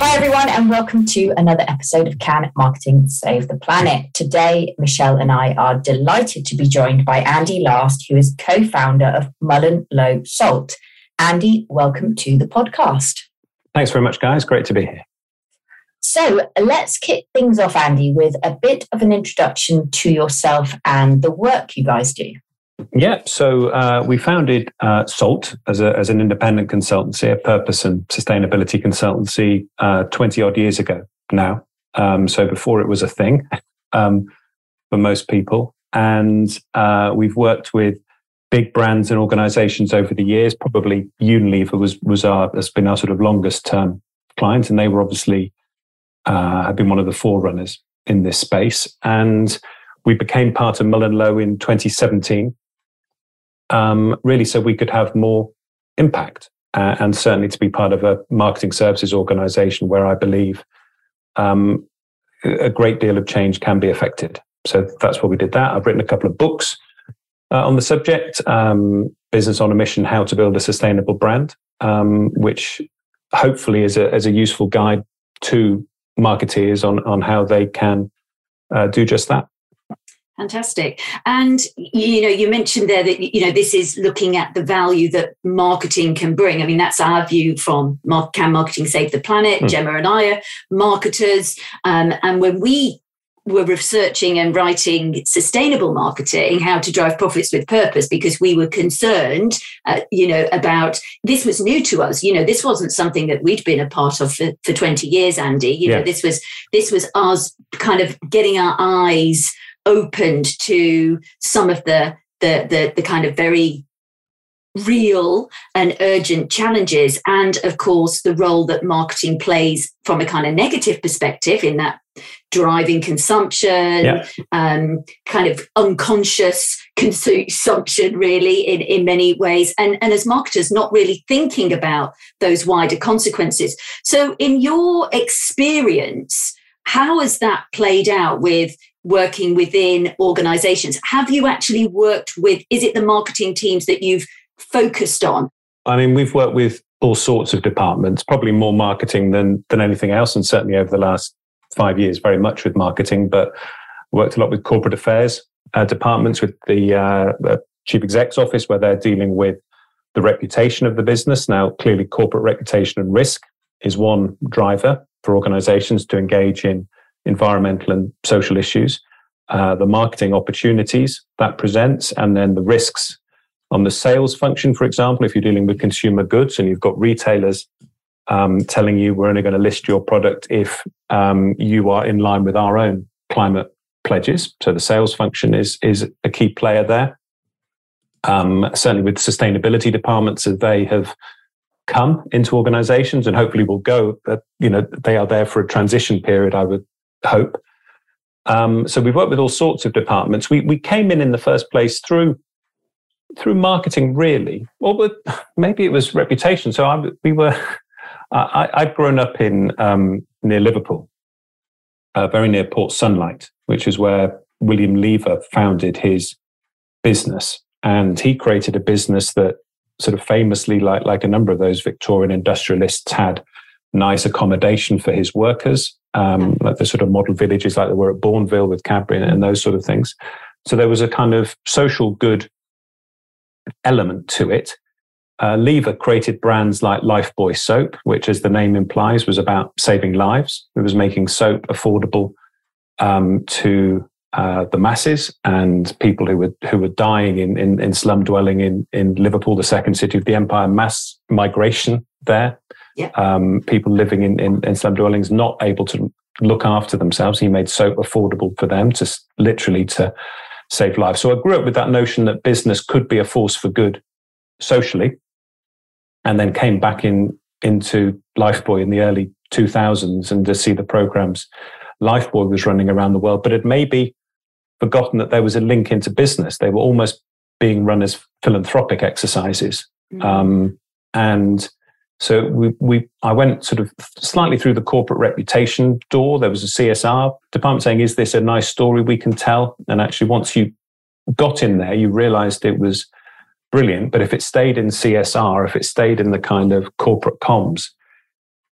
Hi, everyone, and welcome to another episode of Can Marketing Save the Planet? Today, Michelle and I are delighted to be joined by Andy Last, who is co founder of MullenLowe Salt. Andy, welcome to the podcast. Thanks very much, guys. Great to be here. So let's kick things off, Andy, with a bit of an introduction to yourself and the work you guys do. Yeah, so uh, we founded uh, SALT as, a, as an independent consultancy, a purpose and sustainability consultancy, uh, 20 odd years ago now. Um, so before it was a thing um, for most people. And uh, we've worked with big brands and organizations over the years. Probably Unilever was, was our, has been our sort of longest term client. And they were obviously, uh, have been one of the forerunners in this space. And we became part of MullenLowe in 2017 um, really so we could have more impact uh, and certainly to be part of a marketing services organization where I believe um, a great deal of change can be affected. So that's why we did that. I've written a couple of books uh, on the subject um, Business on a Mission How to Build a Sustainable Brand, um, which hopefully is a, is a useful guide to marketeers on, on how they can uh, do just that. Fantastic. And you know, you mentioned there that you know this is looking at the value that marketing can bring. I mean, that's our view from Can Marketing Save the Planet? Mm. Gemma and I are marketers, um, and when we were researching and writing sustainable marketing, how to drive profits with purpose, because we were concerned, uh, you know, about this was new to us. You know, this wasn't something that we'd been a part of for, for 20 years, Andy. You yeah. know, this was this was us kind of getting our eyes opened to some of the the the, the kind of very real and urgent challenges. And of course the role that marketing plays from a kind of negative perspective in that driving consumption yeah. um, kind of unconscious consumption really in, in many ways. And, and as marketers not really thinking about those wider consequences. So in your experience how has that played out with working within organizations. Have you actually worked with, is it the marketing teams that you've focused on? I mean, we've worked with all sorts of departments, probably more marketing than, than anything else. And certainly over the last five years, very much with marketing, but worked a lot with corporate affairs uh, departments, with the, uh, the chief exec's office, where they're dealing with the reputation of the business. Now, clearly, corporate reputation and risk is one driver for organizations to engage in environmental and social issues, uh, the marketing opportunities that presents, and then the risks on the sales function, for example, if you're dealing with consumer goods and you've got retailers um, telling you we're only going to list your product if um, you are in line with our own climate pledges. So the sales function is is a key player there. Um, certainly with sustainability departments, as they have come into organizations and hopefully will go, that you know they are there for a transition period. I would hope. Um, so we've worked with all sorts of departments. We we came in in the first place through through marketing, really, or maybe it was reputation. So I, we were. I, I'd grown up in um, near Liverpool, uh, very near Port Sunlight, which is where William Lever founded his business, and he created a business that sort of famously, like like a number of those Victorian industrialists, had nice accommodation for his workers um, like the sort of model villages like there were at Bournville with Cadbury and those sort of things. So there was a kind of social good element to it. Uh, Lever created brands like Lifebuoy soap, which, as the name implies, was about saving lives. It was making soap affordable um, to uh, the masses and people who were who were dying in, in, in slum dwelling in in Liverpool, the second city of the empire. Mass migration there yeah. um, people living in, in, in slum dwellings not able to look after themselves. He made soap affordable for them to literally to save lives. So I grew up with that notion that business could be a force for good socially, and then came back in into Lifebuoy in the early 2000s and to see the programs Lifebuoy was running around the world, but it may be forgotten that there was a link into business. They were almost being run as philanthropic exercises. Mm-hmm. Um, and so we, we, I went sort of slightly through the corporate reputation door. There was a CSR department saying, "Is this a nice story we can tell?" And actually, once you got in there, you realised it was brilliant. But if it stayed in CSR, if it stayed in the kind of corporate comms,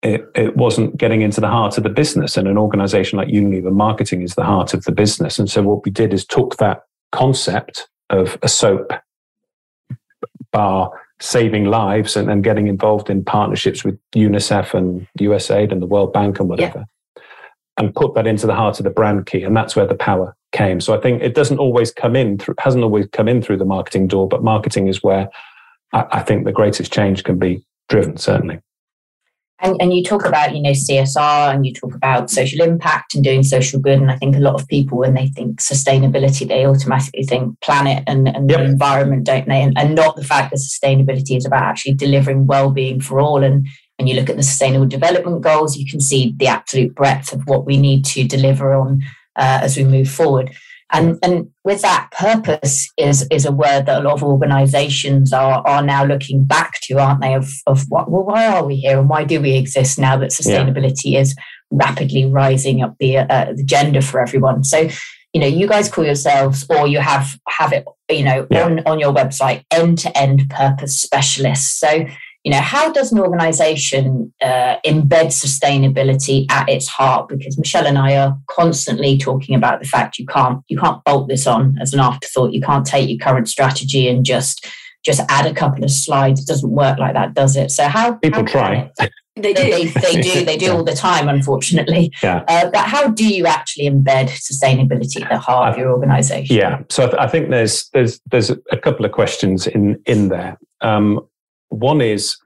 it, it wasn't getting into the heart of the business. And an organization like Unilever, marketing is the heart of the business. And so what we did is took that concept of a soap bar saving lives and, and getting involved in partnerships with UNICEF and USAID and the World Bank and whatever, yeah. and put that into the heart of the brand key. And that's where the power came. So I think it doesn't always come in through, hasn't always come in through the marketing door, but marketing is where I, I think the greatest change can be driven, certainly. And, and you talk about, you know, CSR and you talk about social impact and doing social good. And I think a lot of people, when they think sustainability, they automatically think planet and, and yep. the environment, don't they? And, and not the fact that sustainability is about actually delivering well-being for all. And when you look at the sustainable development goals, you can see the absolute breadth of what we need to deliver on uh, as we move forward. And, and with that, purpose is, is a word that a lot of organizations are, are now looking back to, aren't they? Of, of what, well, why are we here and why do we exist now that sustainability yeah. is rapidly rising up the, uh, the agenda for everyone? So, you know, you guys call yourselves or you have, have it, you know, yeah. on, on your website, end to end purpose specialists. So, you know how does an organization uh, embed sustainability at its heart? Because michelle and i are constantly talking about the fact you can't you can't bolt this on as an afterthought. You can't take your current strategy and just just add a couple of slides. It doesn't work like that does it? So how people how try. they do. They, they, do. they do all the time unfortunately. Yeah. Uh, but how do you actually embed sustainability at the heart of your organization? Yeah. So i think there's there's there's a couple of questions in in there. Um, one is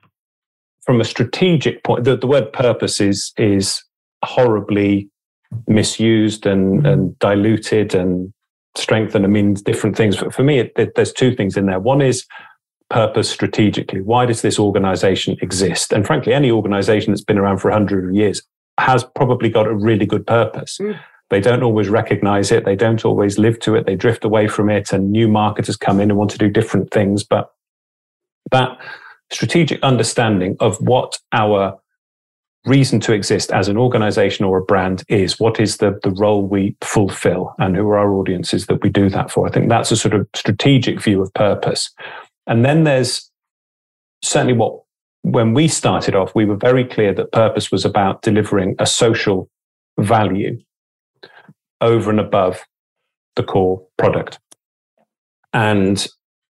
from a strategic point, the, the word purpose is is horribly misused and, mm-hmm. and diluted and strengthened and means different things. But for me, it, it, there's two things in there. One is purpose strategically. Why does this organization exist? And frankly, any organization that's been around for 100 years has probably got a really good purpose. Mm. They don't always recognize it. They don't always live to it. They drift away from it, and new marketers come in and want to do different things. But that strategic understanding of what our reason to exist as an organization or a brand is. What is the, the role we fulfill? And who are our audiences that we do that for? I think that's a sort of strategic view of purpose. And then there's certainly what when we started off we were very clear that purpose was about delivering a social value over and above the core product. And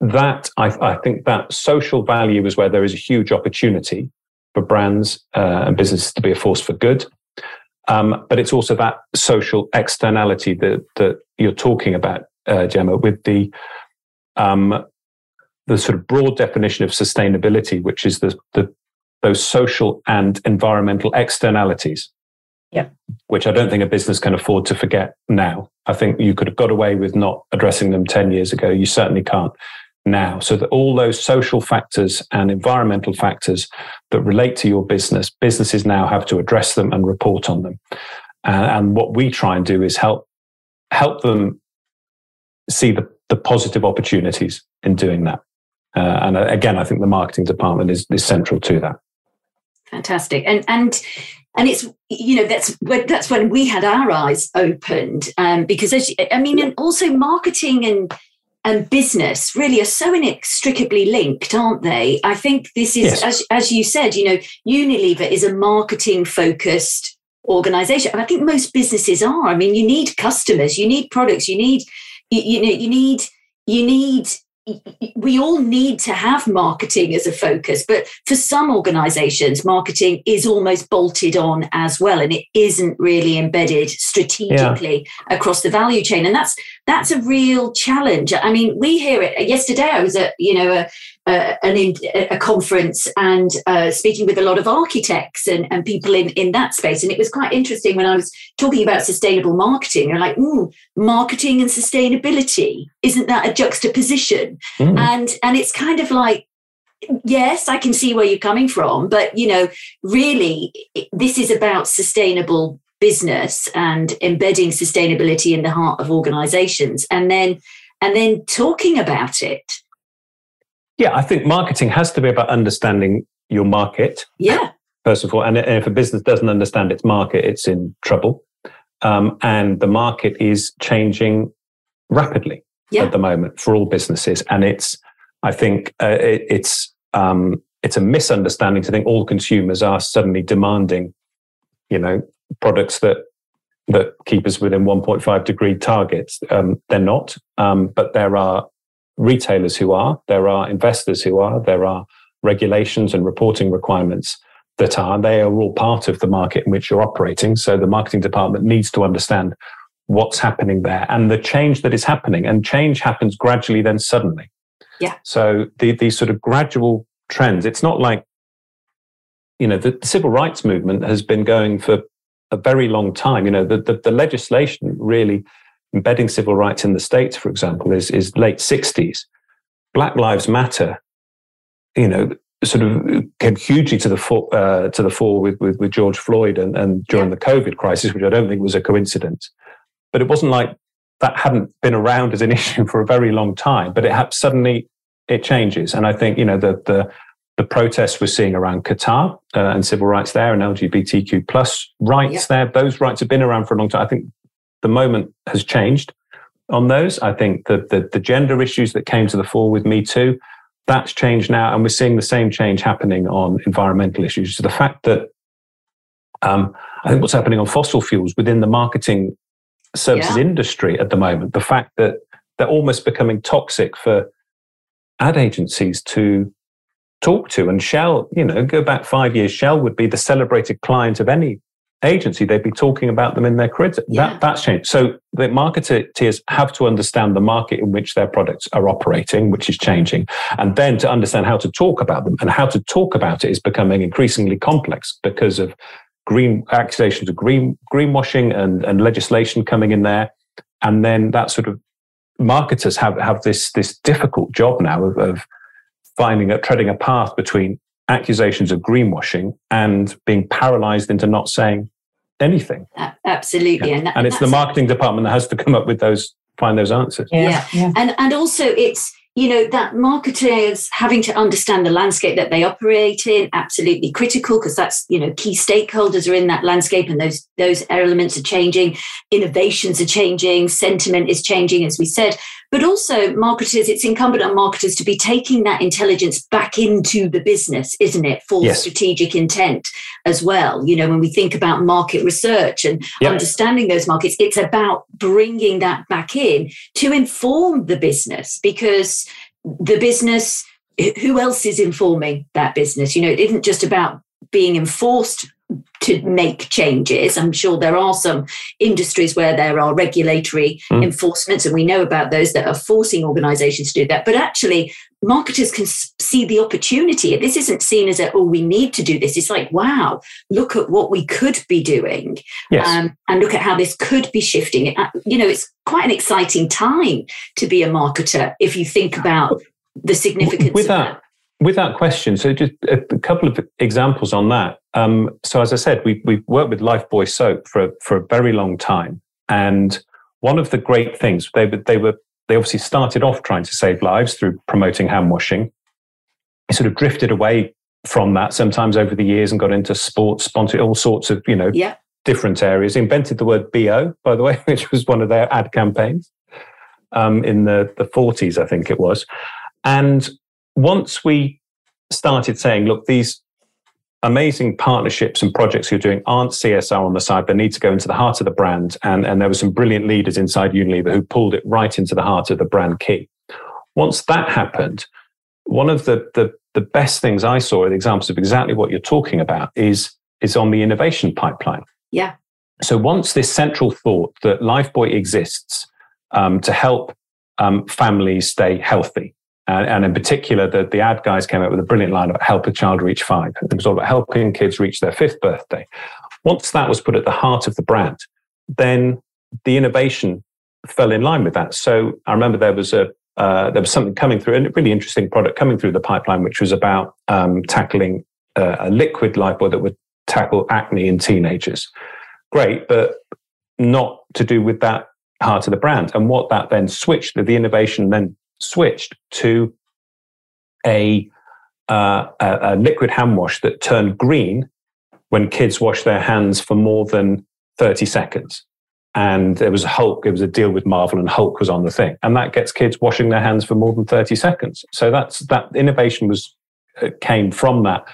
that I, I, think that social value is where there is a huge opportunity for brands uh, and businesses to be a force for good. Um, but it's also that social externality that that you're talking about, uh, Gemma, with the um, the sort of broad definition of sustainability, which is the, the those social and environmental externalities. Yeah. Which I don't think a business can afford to forget now. I think you could have got away with not addressing them 10 years ago. You certainly can't now. So that all those social factors and environmental factors that relate to your business, businesses now have to address them and report on them. Uh, and what we try and do is help help them see the, the positive opportunities in doing that. Uh, and uh, again, I think the marketing department is, is central to that. Fantastic. And and and it's you know that's when that's when we had our eyes opened um, because as I mean, and also marketing and and business really are so inextricably linked, aren't they? I think this is, yes. as, as you said, you know, Unilever is a marketing focused organization. And I think most businesses are. I mean, you need customers, you need products, you need, you, you know, you need, you need we all need to have marketing as a focus, but for some organizations, marketing is almost bolted on as well, and it isn't really embedded strategically yeah. across the value chain. And that's that's a real challenge. I mean, we hear it. Yesterday, I was at you know a, a, an, a conference and uh, speaking with a lot of architects and, and people in, in that space. And it was quite interesting when I was talking about sustainable marketing. They're like, mm, marketing and sustainability, isn't that a juxtaposition? Mm. And, and it's kind of like, yes, I can see where you're coming from, but you know, really, this is about sustainable business and embedding sustainability in the heart of organizations and then and then talking about it yeah, I think marketing has to be about understanding your market. Yeah. First of all, and if a business doesn't understand its market, it's in trouble. Um, and the market is changing rapidly yeah. at the moment for all businesses, and it's I think uh, it, it's um, it's a misunderstanding to think all consumers are suddenly demanding, you know, products that that keep us within 1.5 degree targets. Um, they're not, um, but there are retailers who are, there are investors who are, there are regulations and reporting requirements that are. They are all part of the market in which you're operating. So the marketing department needs to understand what's happening there and the change that is happening. And change happens gradually, then suddenly. Yeah. So the, these sort of gradual trends, it's not like, you know, the, the civil rights movement has been going for a very long time. You know, the, the, the legislation really embedding civil rights in the States, for example, is, is late 60s. Black Lives Matter, you know, sort of came hugely to the fore, uh, to the fore with, with, with George Floyd and, and during the COVID crisis, which I don't think was a coincidence. But it wasn't like that hadn't been around as an issue for a very long time. But it had, suddenly it changes, and I think you know the the the protests we're seeing around Qatar uh, and civil rights there and LGBTQ plus rights yeah. there. Those rights have been around for a long time. I think the moment has changed on those. I think that the, the gender issues that came to the fore with Me Too, that's changed now. And we're seeing the same change happening on environmental issues. So the fact that um, I think what's happening on fossil fuels within the marketing services yeah. industry at the moment, the fact that they're almost becoming toxic for ad agencies to talk to. And Shell, you know, go back five years, Shell would be the celebrated client of any agency. They'd be talking about them in their critics. Yeah. That, that's changed. So the marketeers have to understand the market in which their products are operating, which is changing, and then to understand how to talk about them. And how to talk about it is becoming increasingly complex because of green accusations of green greenwashing and, and legislation coming in there. And then that sort of marketers have, have this this difficult job now of, of finding a treading a path between accusations of greenwashing and being paralyzed into not saying anything. Absolutely. Yeah. And, that, and, it's the marketing department that has to come up with those, find those answers. Yeah. yeah. And, and also it's, you know, that marketers having to understand the landscape that they operate in, absolutely critical because that's, you know, key stakeholders are in that landscape and those, those elements are changing, innovations are changing, sentiment is changing, as we said. But also, marketers, it's incumbent on marketers to be taking that intelligence back into the business, isn't it, for yes. strategic intent as well? You know, when we think about market research and yep. understanding those markets, it's about bringing that back in to inform the business because the business, who else is informing that business? You know, it isn't just about being enforced to make changes. I'm sure there are some industries where there are regulatory mm. enforcements, and we know about those that are forcing organizations to do that. But actually, marketers can see the opportunity. This isn't seen as a, oh, we need to do this. It's like, wow, look at what we could be doing. Yes. Um, and look at how this could be shifting. Uh, you know, it's quite an exciting time to be a marketer if you think about the significance with that, that. With that question, so just a, couple of examples on that. Um, so as I said, we, we've worked with Lifebuoy soap for, for a very long time. And one of the great things, they, they were, they obviously started off trying to save lives through promoting hand washing. It sort of drifted away from that sometimes over the years and got into sports, sponsor, all sorts of, you know, yeah. different areas. Invented the word BO, by the way, which was one of their ad campaigns um, in the, the 40s, I think it was. And once we started saying, look, these amazing partnerships and projects you're doing aren't CSR on the side. They need to go into the heart of the brand. And, and there were some brilliant leaders inside Unilever who pulled it right into the heart of the brand key. Once that happened, one of the, the, the best things I saw, the examples of exactly what you're talking about, is, is on the innovation pipeline. Yeah. So once this central thought that Lifebuoy exists um, to help um, families stay healthy, and, and, in particular, the, the ad guys came up with a brilliant line about help a child reach five. It was all about helping kids reach their fifth birthday. Once that was put at the heart of the brand, then the innovation fell in line with that. So I remember there was a uh, there was something coming through, a really interesting product coming through the pipeline, which was about um, tackling uh, a liquid Lifebuoy that would tackle acne in teenagers. Great, but not to do with that heart of the brand. And what that then switched, the innovation then switched to a, uh, a, a liquid hand wash that turned green when kids wash their hands for more than 30 seconds. And there was Hulk, it was a deal with Marvel, and Hulk was on the thing. And that gets kids washing their hands for more than 30 seconds. So that's that innovation was uh, came from that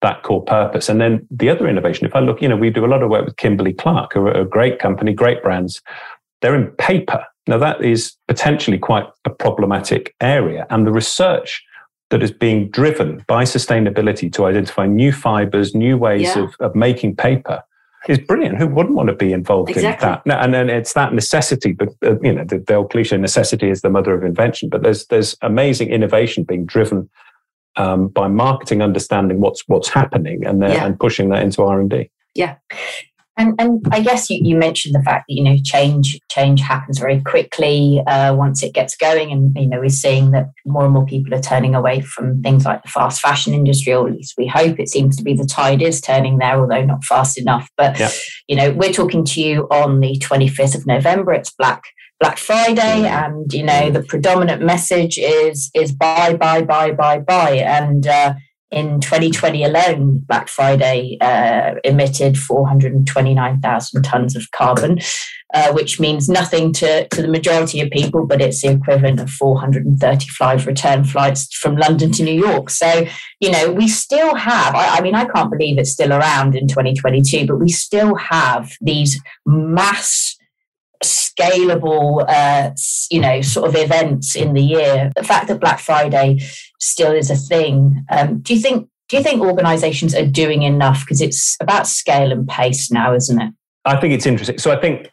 that core purpose. And then the other innovation, if I look, you know, we do a lot of work with Kimberly Clark, a, a great company, great brands. They're in paper. Now that is potentially quite a problematic area, and the research that is being driven by sustainability to identify new fibers, new ways yeah. of, of making paper is brilliant. Who wouldn't want to be involved exactly. in that? And then it's that necessity, but uh, you know, the, the, old cliche, necessity is the mother of invention. But there's there's amazing innovation being driven um, by marketing, understanding what's what's happening, and yeah. and pushing that into R and D. Yeah, and, and I guess you, you mentioned the fact that you know change change happens very quickly uh, once it gets going, and you know we're seeing that more and more people are turning away from things like the fast fashion industry, or at least we hope it seems to be the tide is turning there, although not fast enough. But yeah. you know we're talking to you on the 25th of November. It's Black Black Friday, mm. and you know the predominant message is is buy buy buy buy buy, and uh, in 2020 alone, Black Friday uh, emitted 429,000 tons of carbon, uh, which means nothing to, to the majority of people, but it's the equivalent of 435 return flights from London to New York. So, you know, we still have, I, I mean, I can't believe it's still around in 2022, but we still have these mass scalable, uh, you know, sort of events in the year. The fact that Black Friday still is a thing. Um, do you think? Do you think organisations are doing enough? Because it's about scale and pace now, isn't it? I think it's interesting. So I think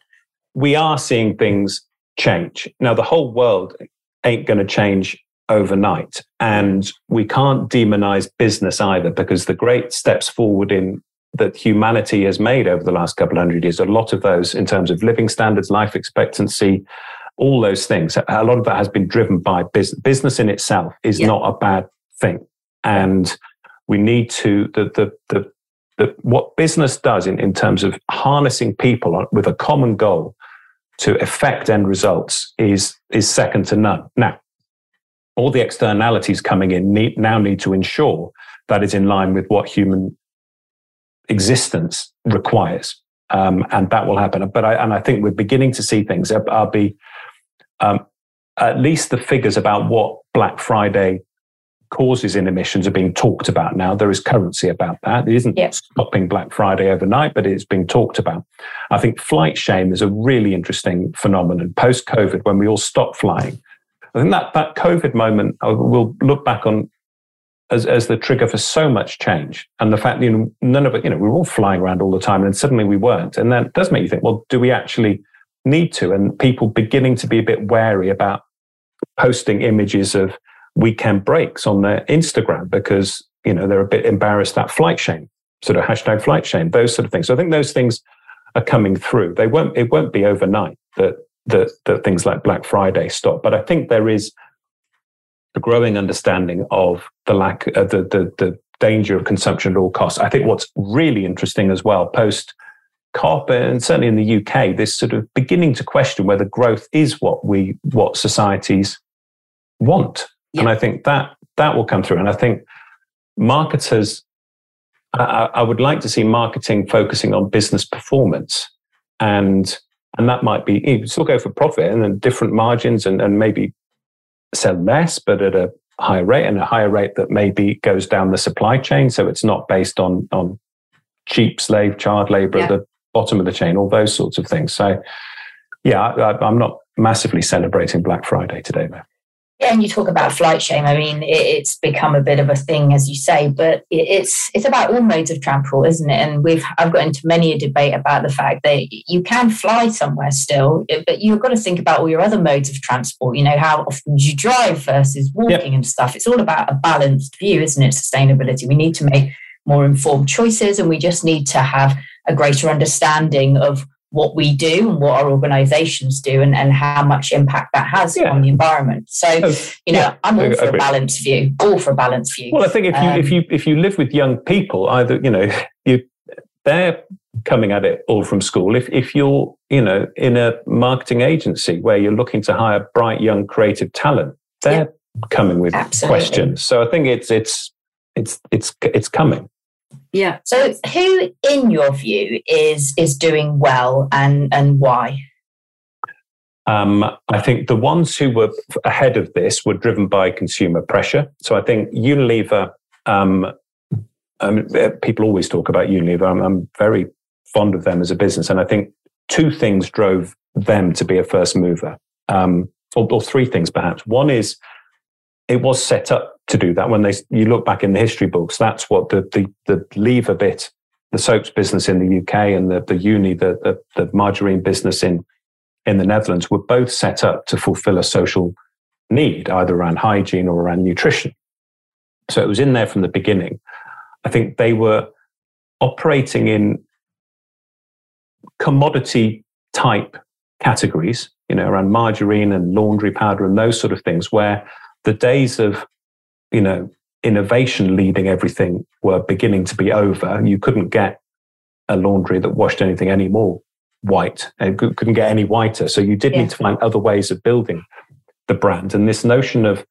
we are seeing things change now. The whole world ain't going to change overnight, and we can't demonize business either, because the great steps forward in that humanity has made over the last couple of hundred years, a lot of those in terms of living standards, life expectancy, all those things, a lot of that has been driven by business. Business in itself is yeah. not a bad thing. And we need to, the, the, the, the, what business does in, in terms of harnessing people with a common goal to effect end results is, is second to none. Now, all the externalities coming in need, now need to ensure that is in line with what human existence requires. Um, and that will happen. But I, and I think we're beginning to see things. I'll be um, at least the figures about what Black Friday causes in emissions are being talked about now. There is currency about that. It isn't stopping Black Friday overnight, but it's being talked about. I think flight shame is a really interesting phenomenon post COVID when we all stopped flying. I think that, that COVID moment, we'll look back on as, as the trigger for so much change. And the fact, you know, none of it, you know, we were all flying around all the time and suddenly we weren't. And that does make you think, well, do we actually need to? And people beginning to be a bit wary about posting images of weekend breaks on their Instagram because, you know, they're a bit embarrassed that flight shame, sort of hashtag flight shame, those sort of things. So I think those things are coming through. They won't, it won't be overnight that, that, that things like Black Friday stop. But I think there is, a growing understanding of the lack of uh, the, the, the danger of consumption at all costs. I think what's really interesting as well, post COP and certainly in the UK, this sort of beginning to question whether growth is what we what societies want. Yeah. And I think that that will come through. And I think marketers, I, I would like to see marketing focusing on business performance and and that might be you still go for profit and then different margins and, and maybe sell less, but at a higher rate and a higher rate that maybe goes down the supply chain. So it's not based on, on cheap slave child labor yeah. at the bottom of the chain, all those sorts of things. So yeah, I, am not massively celebrating Black Friday today, though. Yeah, and you talk about flight shame. I mean, it's become a bit of a thing, as you say, but it's it's about all modes of transport, isn't it? And we've I've got into many a debate about the fact that you can fly somewhere still, but you've got to think about all your other modes of transport. You know, how often do you drive versus walking yep. and stuff. It's all about a balanced view, isn't it? Sustainability. We need to make more informed choices, and we just need to have a greater understanding of what we do and what our organizations do and, and how much impact that has yeah. on the environment. So, oh, you know, yeah, I'm all for a balanced view, all for a balanced view. Well, I think if you um, if you if you live with young people, either, you know, you they're coming at it all from school. If if you're, you know, in a marketing agency where you're looking to hire bright young creative talent, they're yeah, coming with absolutely. questions. So I think it's it's it's it's it's coming. Yeah. So who in your view is is doing well and and why? Um, I think the ones who were ahead of this were driven by consumer pressure. So I think Unilever um, I mean, uh, people always talk about Unilever. I'm, I'm very fond of them as a business, and I think two things drove them to be a first mover, um, or, or, three things perhaps. One is it was set up to do that. When they you look back in the history books, that's what the the, the lever bit, the soaps business in the UK and the the uni, the, the the margarine business in in the Netherlands were both set up to fulfill a social need, either around hygiene or around nutrition. So it was in there from the beginning. I think they were operating in commodity type categories, you know, around margarine and laundry powder and those sort of things, where the days of, you know, innovation leading everything were beginning to be over. You couldn't get a laundry that washed anything any more white. It couldn't get any whiter. So you did yeah. need to find other ways of building the brand. And this notion of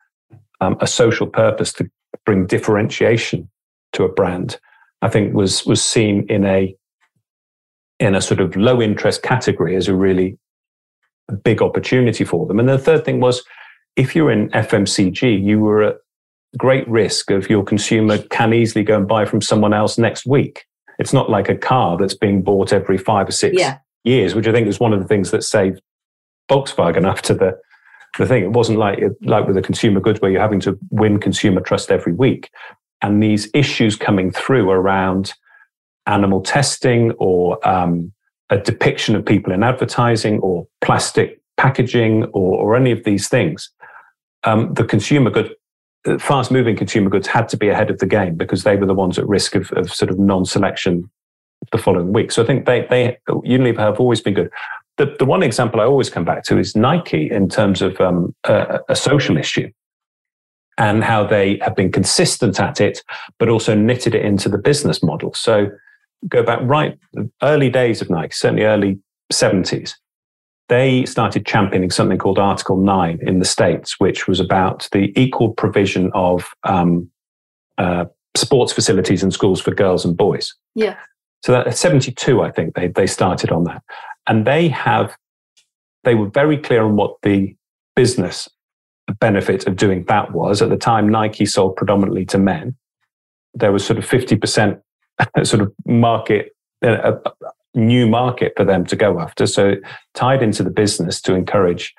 um, a social purpose to bring differentiation to a brand, I think was was seen in a in a sort of low interest category as a really big opportunity for them. And the third thing was if you're in FMCG, you were at great risk of your consumer can easily go and buy from someone else next week. It's not like a car that's being bought every five or six yeah. years, which I think is one of the things that saved Volkswagen after the the thing. It wasn't like like with the consumer goods where you're having to win consumer trust every week. And these issues coming through around animal testing or um, a depiction of people in advertising or plastic packaging or, or any of these things, um, the consumer good, fast moving consumer goods had to be ahead of the game because they were the ones at risk of, of sort of non selection the following week. So I think they, they Unilever have always been good. The, the one example I always come back to is Nike in terms of um, a, a social issue and how they have been consistent at it, but also knitted it into the business model. So go back right early days of Nike, certainly early 70s, they started championing something called Article 9 in the States, which was about the equal provision of um, uh, sports facilities and schools for girls and boys. Yeah. So that 72, I think they, they started on that. And they have, they were very clear on what the business benefit of doing that was. At the time, Nike sold predominantly to men. There was sort of 50% sort of market, a, a new market for them to go after. So tied into the business to encourage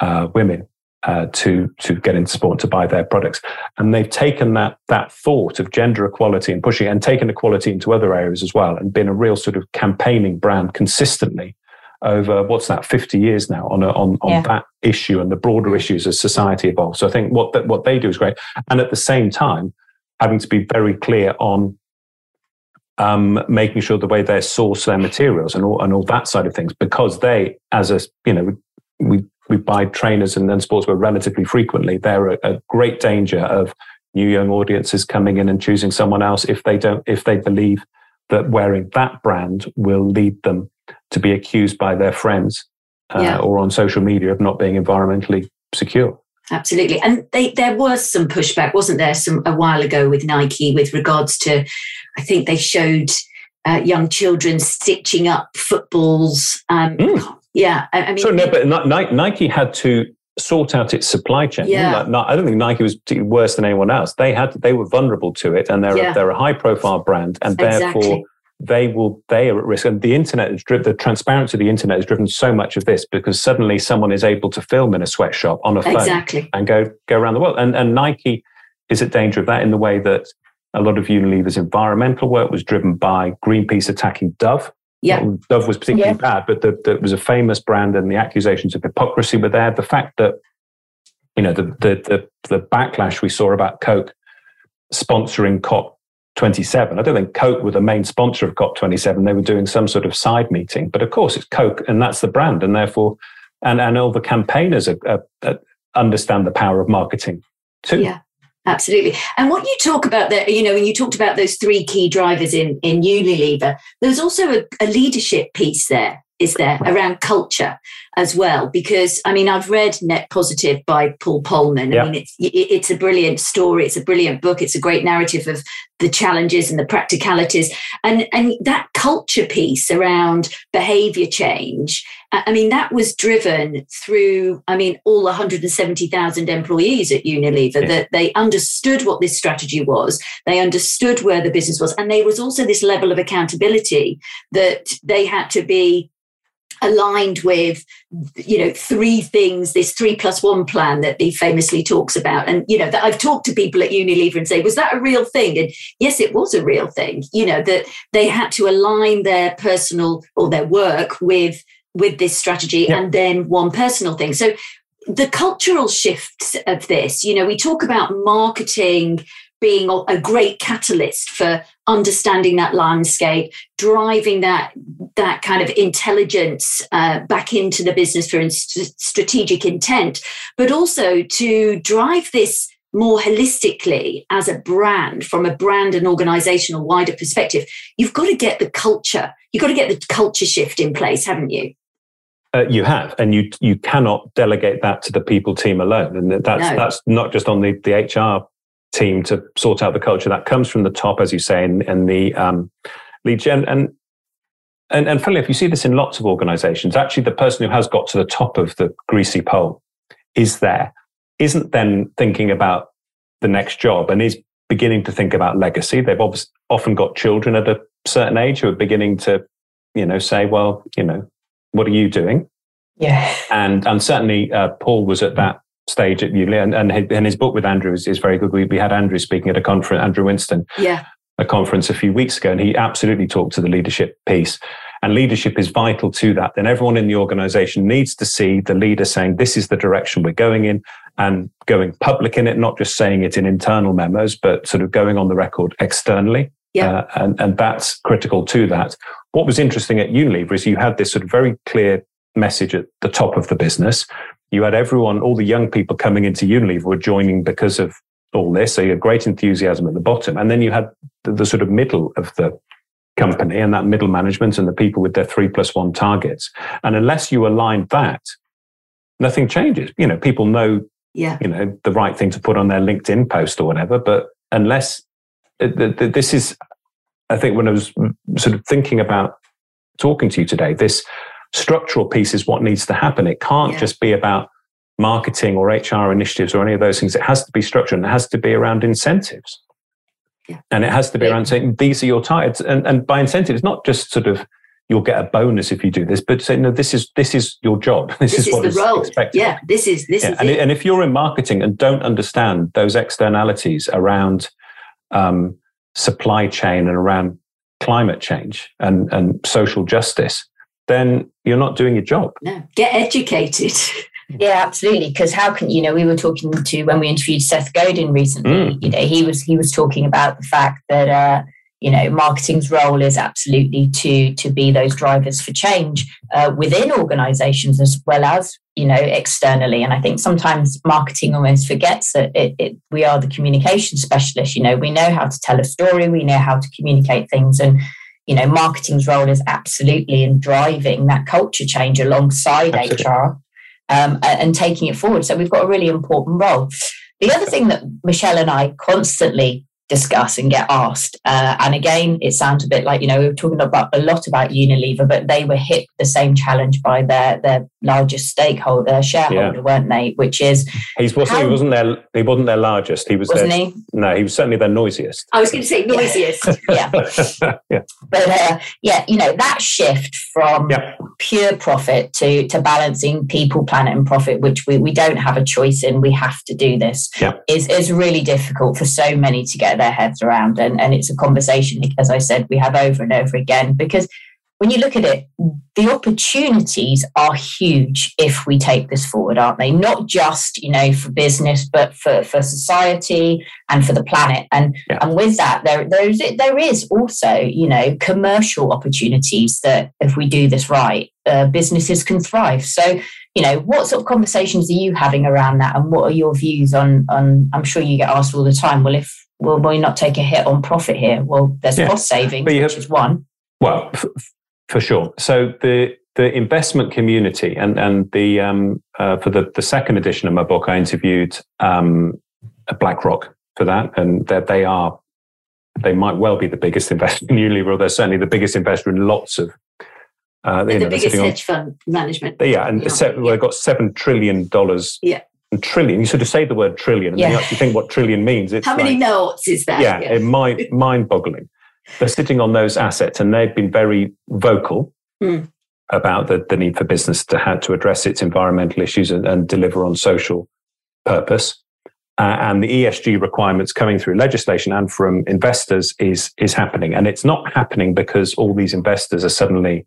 uh, women uh, to to get into sport to buy their products, and they've taken that that thought of gender equality and pushing and taken equality into other areas as well, and been a real sort of campaigning brand consistently over what's that 50 years now on a, on on yeah. that issue and the broader issues as society evolves. So I think what that, what they do is great, and at the same time having to be very clear on um, making sure the way they source their materials and all and all that side of things, because they, as a you know, we we buy trainers and then sportswear relatively frequently. They're a, a great danger of new young audiences coming in and choosing someone else if they don't if they believe that wearing that brand will lead them to be accused by their friends uh, yeah. or on social media of not being environmentally secure. Absolutely, and they, there was some pushback, wasn't there, some a while ago with Nike with regards to I think they showed uh, young children stitching up footballs. Um, mm. Yeah, I, I, mean, so no, but Nike had to sort out its supply chain. Yeah. I don't think Nike was worse than anyone else. They had they were vulnerable to it, and they're yeah. a, they're a high profile brand, and exactly. therefore they will they are at risk. And the internet is driven. The transparency of the internet has driven so much of this because suddenly someone is able to film in a sweatshop on a phone exactly. and go go around the world. And and Nike is at danger of that in the way that a lot of Unilever's environmental work was driven by Greenpeace attacking Dove. Yeah. Dove was particularly yeah. bad, but the, the, was a famous brand and the accusations of hypocrisy were there. The fact that, you know, the, the, the, the backlash we saw about Coke sponsoring COP27. I don't think Coke were the main sponsor of COP27. They were doing some sort of side meeting. But of course, it's Coke and that's the brand. And therefore, and, and all the campaigners are, are, are understand the power of marketing too. Yeah. Absolutely. And what you talk about there, you know, when you talked about those three key drivers in, in Unilever, there's also a, a leadership piece there is there around culture as well? Because I mean, I've read Net Positive by Paul Polman. I mean, it's it's a brilliant story. It's a brilliant book. It's a great narrative of the challenges and the practicalities, and and that culture piece around behaviour change. I mean, that was driven through. I mean, all 170,000 employees at Unilever yeah. that they understood what this strategy was. They understood where the business was, and there was also this level of accountability that they had to be aligned with you know three things this three plus one plan that he famously talks about. And you know that i've talked to people at unilever and say was that a real thing? And yes it was a real thing. You know that they had to align their personal or their work with with this strategy yeah. and then one personal thing. So the cultural shifts of this you know we talk about marketing being a great catalyst for understanding that landscape, driving that that kind of intelligence uh, back into the business for st- strategic intent, but also to drive this more holistically as a brand from a brand and organizational wider perspective you've got to get the culture you've got to get the culture shift in place haven't you uh, you have, and you you cannot delegate that to the people team alone, and that's no. that's not just on the the HR team to sort out the culture that comes from the top, as you say, in, in the um, lead gen. And, and, and finally, if you see this in lots of organizations, actually the person who has got to the top of the greasy pole is there, isn't then thinking about the next job and is beginning to think about legacy. They've often got children at a certain age who are beginning to, you know, say, well, you know, what are you doing? Yeah. And, and certainly uh, Paul was at that stage at Uli, and, and, his, and his book with Andrew is, is very good. We, we had Andrew speaking at a conference, Andrew Winston, yeah, a conference a few weeks ago, and he absolutely talked to the leadership piece. And leadership is vital to that. Then everyone in the organization needs to see the leader saying, this is the direction we're going in and going public in it, not just saying it in internal memos, but sort of going on the record externally. Yeah. Uh, and, and that's critical to that. What was interesting at Unilever is you had this sort of very clear message at the top of the business you had everyone, all the young people coming into Unilever were joining because of all this. So you had great enthusiasm at the bottom. And then you had the, the sort of middle of the company and that middle management and the people with their three plus one targets. And unless you align that, nothing changes. You know, people know, yeah. you know, the right thing to put on their LinkedIn post or whatever. But unless uh, this is, I think when I was sort of thinking about talking to you today, this structural piece is what needs to happen. It can't yeah. just be about marketing or HR initiatives or any of those things. It has to be structured and it has to be around incentives. Yeah. And it has to be yeah. around saying these are your targets. And, and by incentives, not just sort of you'll get a bonus if you do this, but say no, this is this is your job. This, this is, is, what is role. expected. Yeah, this is this yeah. is. And, and, if you're in marketing and don't understand those externalities around um, supply chain and around climate change and, and social justice, then you're not doing your job. No, get educated. Yeah, absolutely. Because how can you know? We were talking to when we interviewed Seth Godin recently. Mm. You know, he was he was talking about the fact that uh, you know marketing's role is absolutely to to be those drivers for change uh, within organisations as well as you know externally. And I think sometimes marketing almost forgets that it, it, we are the communication specialist. You know, we know how to tell a story, we know how to communicate things, and you know, marketing's role is absolutely in driving that culture change alongside absolutely. HR um, and taking it forward. So we've got a really important role. The other thing that Michelle and I constantly discuss and get asked. Uh, and again, it sounds a bit like, you know, we were talking about a lot about Unilever, but they were hit the same challenge by their their largest stakeholder, shareholder, yeah. weren't they? Which is He's wasn't how, he wasn't their he wasn't their largest. He was wasn't their, he? No, he was certainly their noisiest. I was going to say noisiest. yeah. yeah. But uh, yeah, you know, that shift from yeah. pure profit to to balancing people, planet, and profit, which we, we don't have a choice in, we have to do this, yeah. is is really difficult for so many to get their heads around. And, and it's a conversation, as I said, we have over and over again because when you look at it, the opportunities are huge if we take this forward, aren't they? Not just, you know, for business, but for, for society and for the planet. And yeah. and with that, there there is there is also, you know, commercial opportunities that if we do this right, uh, businesses can thrive. So, you know, what sort of conversations are you having around that, and what are your views on on? I'm sure you get asked all the time. Well, if will we not take a hit on profit here? Well, there's yeah. cost savings, which is one. Well, f- for sure. So the the investment community and and the um, uh, for the the second edition of my book, I interviewed um, BlackRock for that, and that they are they might well be the biggest investor in Unilever, or they're certainly the biggest investor in lots of. Uh, the know, biggest hedge on, fund management. Yeah, and yeah. well, they've got seven trillion dollars. Yeah. Trillion. You sort of say the word trillion, and yeah. you actually think what trillion means. It's How many like, notes is that? Yeah, yeah. mind mind boggling. They're sitting on those assets, and they've been very vocal mm. about the, the need for business to have to address its environmental issues and, and deliver on social purpose uh, and the ESG requirements coming through legislation and from investors is is happening, and it's not happening because all these investors are suddenly,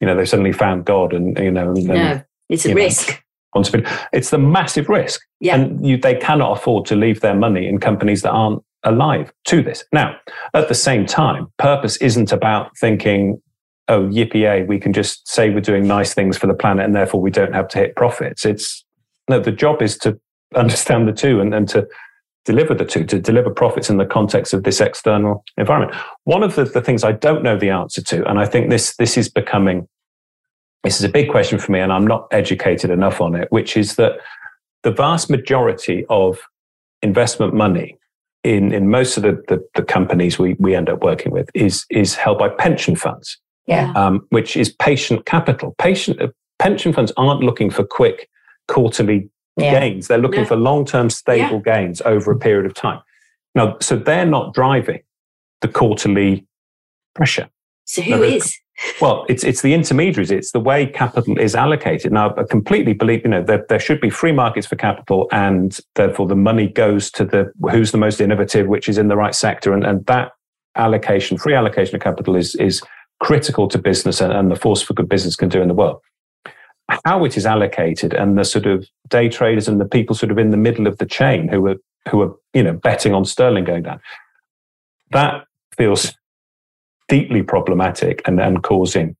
you know, they've suddenly found God, and you know, and, no, it's a risk. Know, it's the massive risk, yeah. and you, they cannot afford to leave their money in companies that aren't alive to this. Now, at the same time, purpose isn't about thinking, oh, yippee, we can just say we're doing nice things for the planet, and therefore we don't have to hit profits. It's no, the job is to understand the two and, and to deliver the two, to deliver profits in the context of this external environment. One of the, the things I don't know the answer to, and I think this this is becoming this is a big question for me, and I'm not educated enough on it, which is that the vast majority of investment money in, in most of the, the, the companies we, we end up working with is is held by pension funds. Yeah. Um, which is patient capital. Patient uh, pension funds aren't looking for quick quarterly yeah. gains. They're looking for long term stable yeah. gains over a period of time. Now, so they're not driving the quarterly pressure. So who is? Well, it's it's the intermediaries. It's the way capital is allocated. Now, I completely believe you know there, there should be free markets for capital, and therefore the money goes to the who's the most innovative, which is in the right sector, and, and that allocation, free allocation of capital, is is critical to business and, and the force for good business can do in the world how it is allocated and the sort of day traders and the people sort of in the middle of the chain who are who are you know betting on sterling going down that feels deeply problematic and, and causing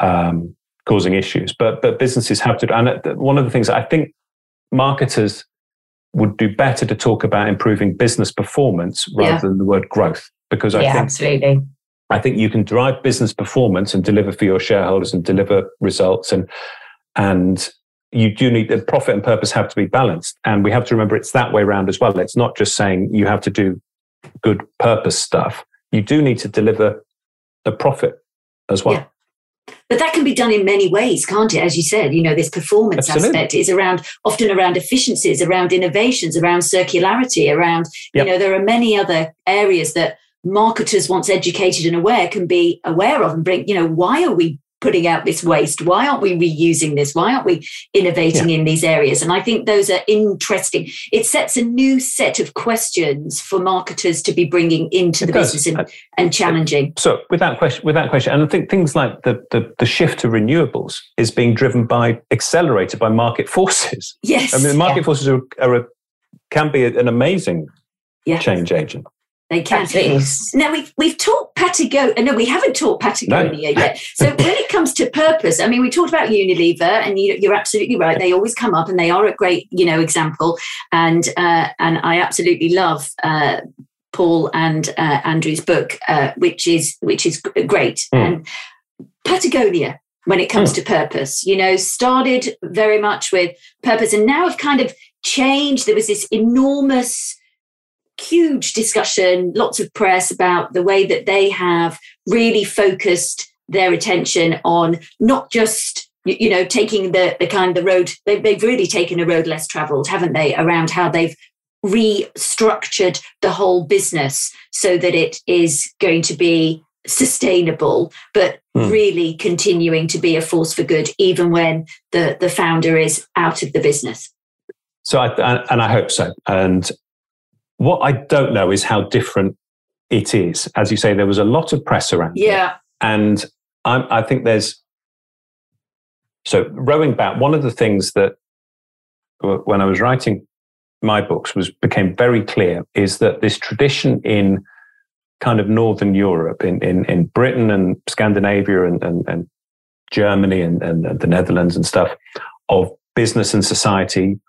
um, causing issues but but businesses have to and one of the things i think marketers would do better to talk about improving business performance rather yeah. than the word growth because i yeah, think absolutely I think you can drive business performance and deliver for your shareholders and deliver results and and you do need the profit and purpose have to be balanced. And we have to remember it's that way around as well. It's not just saying you have to do good purpose stuff. You do need to deliver a profit as well. Yeah. But that can be done in many ways, can't it? As you said, you know, this performance Absolutely. aspect is around often around efficiencies, around innovations, around circularity, around, yep. you know, there are many other areas that marketers, once educated and aware, can be aware of and bring, you know, why are we putting out this waste? Why aren't we reusing this? Why aren't we innovating yeah. in these areas? And I think those are interesting. It sets a new set of questions for marketers to be bringing into it the does. business and, and challenging. So, without question, without question, and I think things like the, the, the shift to renewables is being driven by accelerated by market forces. Yes, I mean, market yeah. forces are, are a, can be an amazing yes. change agent. They can. Now we've we've talked Patagonia. No, we haven't talked Patagonia no. yet. So when it comes to purpose, I mean, we talked about Unilever, and you, are absolutely right. They always come up, and they are a great, you know, example. And uh, and I absolutely love uh, Paul and uh, Andrew's book, uh, which is which is great. Mm. And Patagonia, when it comes mm. to purpose, you know, started very much with purpose, and now have kind of changed. There was this enormous huge discussion, lots of press about the way that they have really focused their attention on not just you know taking the the kind of the road they've, they've really taken a road less traveled haven't they around how they've restructured the whole business so that it is going to be sustainable but mm. really continuing to be a force for good even when the the founder is out of the business so I, and I hope so and what I don't know is how different it is. As you say, there was a lot of press around yeah. it. And I'm, I think there's, so rowing back, one of the things that when I was writing my books was became very clear is that this tradition in kind of Northern Europe, in, in, in Britain and Scandinavia and, and, and Germany and, and the Netherlands and stuff, of business and society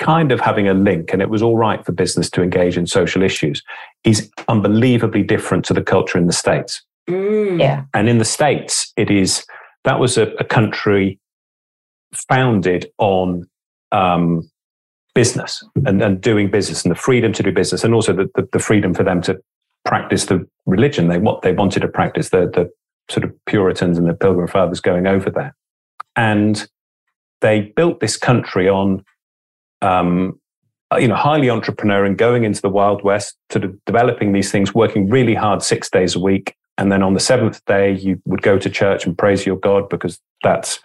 kind of having a link and it was all right for business to engage in social issues is unbelievably different to the culture in the States. Mm. Yeah. And in the States, it is that was a, a country founded on um, business and, and doing business and the freedom to do business and also the, the, the, freedom for them to practice the religion they what they wanted to practice the, the sort of puritans and the pilgrim fathers going over there and they built this country on um, you know highly entrepreneur and going into the wild west sort of developing these things working really hard six days a week. And then on the seventh day you would go to church and praise your god because that's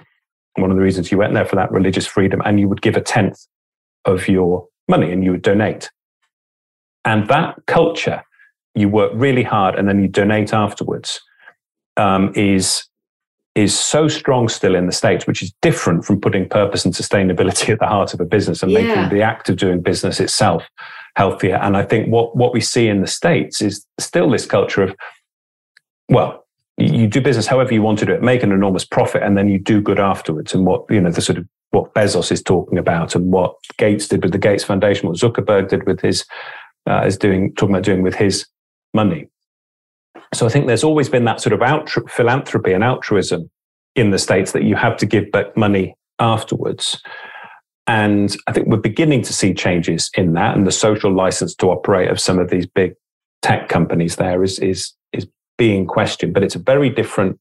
one of the reasons you went there for that religious freedom. And you would give a tenth of your money and you would donate. And that culture you work really hard and then you donate afterwards um, is is so strong still in the states, which is different from putting purpose and sustainability at the heart of a business and yeah. making the act of doing business itself healthier. And I think what what we see in the states is still this culture of, well, you do business however you want to do it, make an enormous profit, and then you do good afterwards. And what you know, the sort of what Bezos is talking about, and what Gates did with the Gates Foundation, what Zuckerberg did with his uh, is doing talking about doing with his money. So I think there's always been that sort of out- philanthropy and altruism in the States that you have to give back money afterwards. And I think we're beginning to see changes in that, and the social license to operate of some of these big tech companies there is is is being questioned. But it's a very different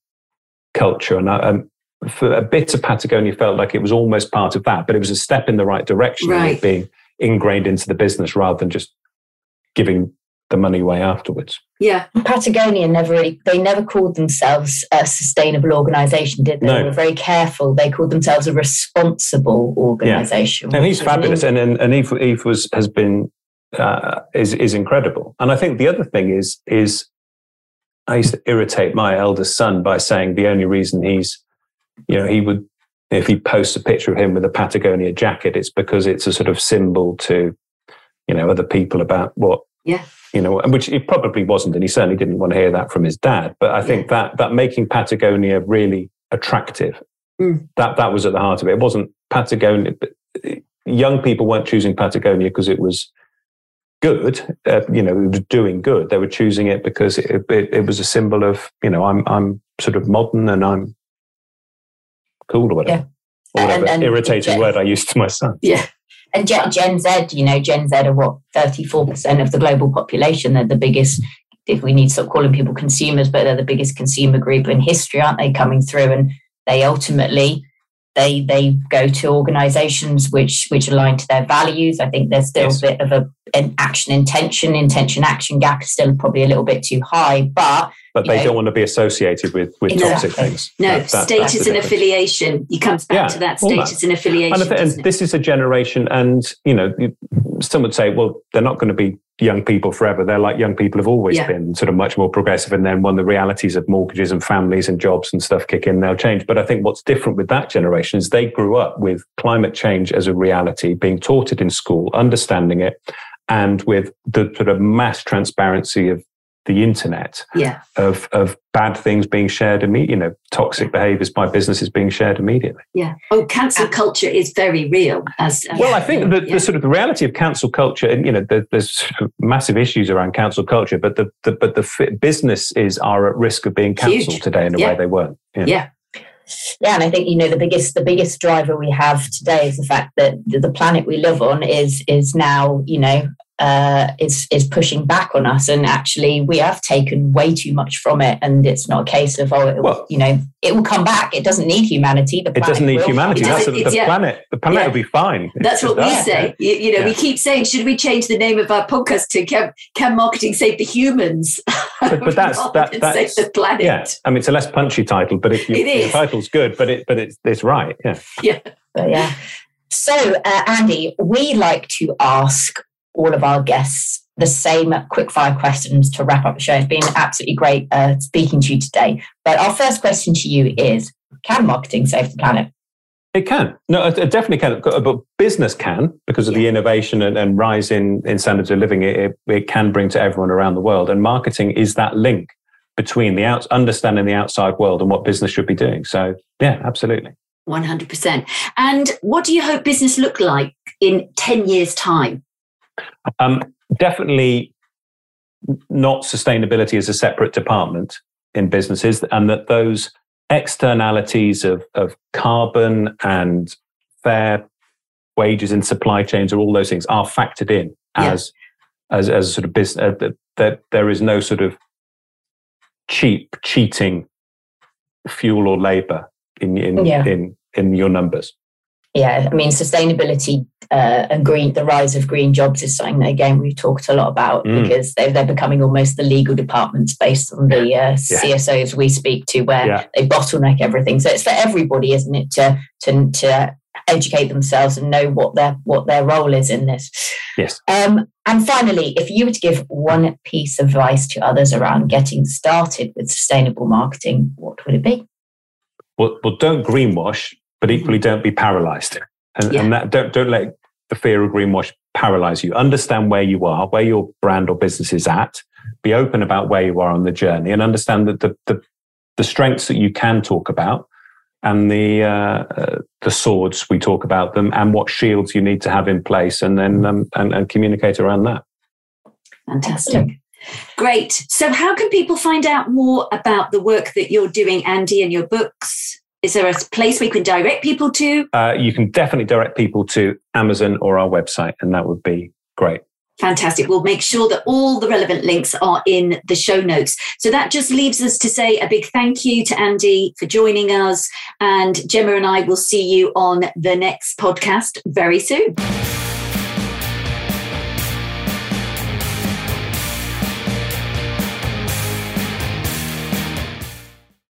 culture, and I, um, for a bit of Patagonia felt like it was almost part of that, but it was a step in the right direction, right. being ingrained into the business rather than just giving the money way afterwards. Yeah. Patagonia never really, they never called themselves a sustainable organization, did they? No. They were very careful. They called themselves a responsible organization. Yeah. And he's fabulous. And, and, and Eve, Eve was, has been, uh, is, is incredible. And I think the other thing is, is I used to irritate my eldest son by saying the only reason he's, you know, he would, if he posts a picture of him with a Patagonia jacket, it's because it's a sort of symbol to, you know, other people about what yeah you know, which it probably wasn't, and he certainly didn't want to hear that from his dad. But I think yeah. that that making Patagonia really attractive, mm. that that was at the heart of it. It wasn't Patagonia. Young people weren't choosing Patagonia because it was good. Uh, you know, it was doing good. They were choosing it because it, it, it was a symbol of, you know, I'm I'm sort of modern and I'm cool or whatever. Yeah. Or whatever and, and, irritating yeah. word I used to my son. Yeah and Gen, Gen Z, you know, Gen Z are what, 34% of the global population. They're the biggest, if we need to stop calling people consumers, but they're the biggest consumer group in history, aren't they, coming through? And they ultimately, they they go to organizations which which align to their values. I think there's still yes. a bit of a an action intention, intention action gap is still probably a little bit too high, but but they know, don't want to be associated with with exactly. toxic things. No, that, that, status and affiliation. he comes back yeah, to that status that. and affiliation. And, and this is a generation, and you know, some would say, well, they're not going to be young people forever. They're like young people have always yeah. been, sort of much more progressive. And then when the realities of mortgages and families and jobs and stuff kick in, they'll change. But I think what's different with that generation is they grew up with climate change as a reality, being taught it in school, understanding it, and with the sort of mass transparency of the internet yeah. of of bad things being shared immediately, you know, toxic behaviors by businesses being shared immediately. Yeah. Oh, cancel culture is very real. As, as well, I think the, yeah. the, sort of the reality of cancel culture, and you know, the, there's massive issues around cancel culture, but the, the but the businesses are at risk of being cancelled today in a yeah. way they weren't. Yeah. Yeah, and I think you know the biggest the biggest driver we have today is the fact that the planet we live on is is now you know uh, is is pushing back on us, and actually we have taken way too much from it, and it's not a case of oh, well, you know, it will come back. It doesn't need humanity. The it doesn't need humanity. That's the yeah. planet. The planet yeah. will be fine. That's what we say. You, you know, yeah. we keep saying, should we change the name of our podcast to "Can, can Marketing Save the Humans"? But, but that's that, that's save the planet. Yeah, I mean, it's a less punchy title, but if you, it is. the title's good, but it but it's it's right. Yeah. Yeah. But yeah. So, uh, Andy, we like to ask all of our guests the same quick fire questions to wrap up the show. It's been absolutely great uh, speaking to you today. But our first question to you is Can marketing save the planet? It can. No, it definitely can. But business can because of yeah. the innovation and, and, rise in, in standards of living. It, it can bring to everyone around the world. And marketing is that link between the out, understanding the outside world and what business should be doing. So, yeah, absolutely. 100%. And what do you hope business look like in 10 years' time? Um, definitely not sustainability as a separate department in businesses, and that those externalities of, of carbon and fair wages in supply chains or all those things are factored in as yeah. as as sort of business uh, that there is no sort of cheap cheating fuel or labor in in yeah. in in your numbers yeah i mean sustainability uh, and green the rise of green jobs is something that again we've talked a lot about mm. because they're, they're becoming almost the legal departments based on the uh, yeah. csos we speak to where yeah. they bottleneck everything so it's for everybody isn't it to to, to educate themselves and know what their what their role is in this. Yes. Um, and finally, if you were to give one piece of advice to others around getting started with sustainable marketing, what would it be? Well, well don't greenwash, but equally don't be paralyzed. And, yeah. and that don't don't let the fear of greenwash paralyze you. Understand where you are, where your brand or business is at. Be open about where you are on the journey, and understand that the the, the strengths that you can talk about and the uh, uh, the swords we talk about them and what shields you need to have in place and then um, and, and communicate around that fantastic great so how can people find out more about the work that you're doing andy and your books is there a place we can direct people to uh, you can definitely direct people to amazon or our website and that would be great Fantastic. We'll make sure that all the relevant links are in the show notes. So that just leaves us to say a big thank you to Andy for joining us. And Gemma and I will see you on the next podcast very soon.